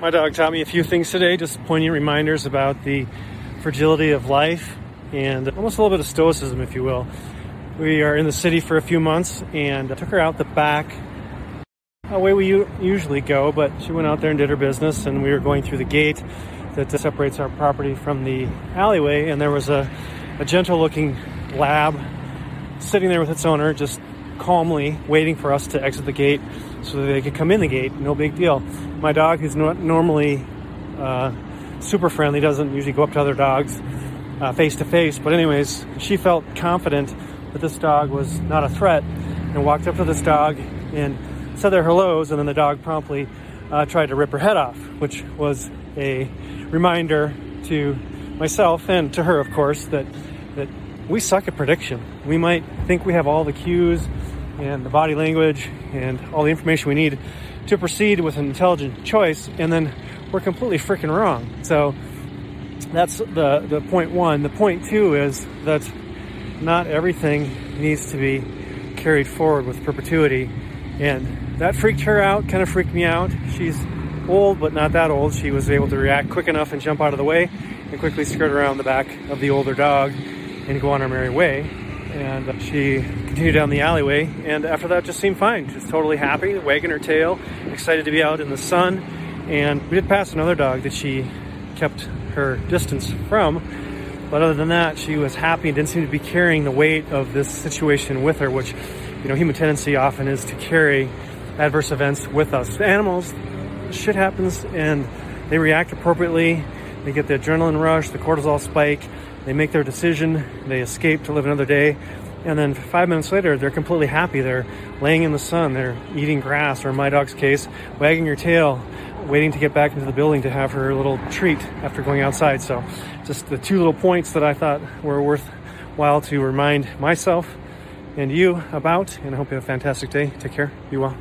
My dog taught me a few things today, just poignant reminders about the fragility of life and almost a little bit of stoicism, if you will. We are in the city for a few months and I took her out the back way we usually go, but she went out there and did her business, and we were going through the gate that separates our property from the alleyway, and there was a, a gentle looking lab sitting there with its owner, just calmly waiting for us to exit the gate so they could come in the gate. No big deal. My dog, who's not normally uh, super friendly, doesn't usually go up to other dogs face to face, but, anyways, she felt confident that this dog was not a threat and walked up to this dog and said their hellos, and then the dog promptly uh, tried to rip her head off, which was a reminder to myself and to her, of course, that that we suck at prediction. We might think we have all the cues and the body language and all the information we need to proceed with an intelligent choice, and then we're completely freaking wrong. So that's the the point one. The point two is that not everything needs to be carried forward with perpetuity, and that freaked her out. Kind of freaked me out. She's old, but not that old. She was able to react quick enough and jump out of the way and quickly skirt around the back of the older dog and go on her merry way. And uh, she continued down the alleyway, and after that, just seemed fine. Just totally happy, wagging her tail, excited to be out in the sun. And we did pass another dog that she kept her distance from. But other than that, she was happy and didn't seem to be carrying the weight of this situation with her, which, you know, human tendency often is to carry adverse events with us. Animals, shit happens and they react appropriately. They get the adrenaline rush, the cortisol spike, they make their decision, they escape to live another day, and then five minutes later, they're completely happy. They're laying in the sun, they're eating grass, or in my dog's case, wagging her tail, waiting to get back into the building to have her little treat after going outside. So, just the two little points that I thought were worthwhile to remind myself and you about. And I hope you have a fantastic day. Take care. Be well.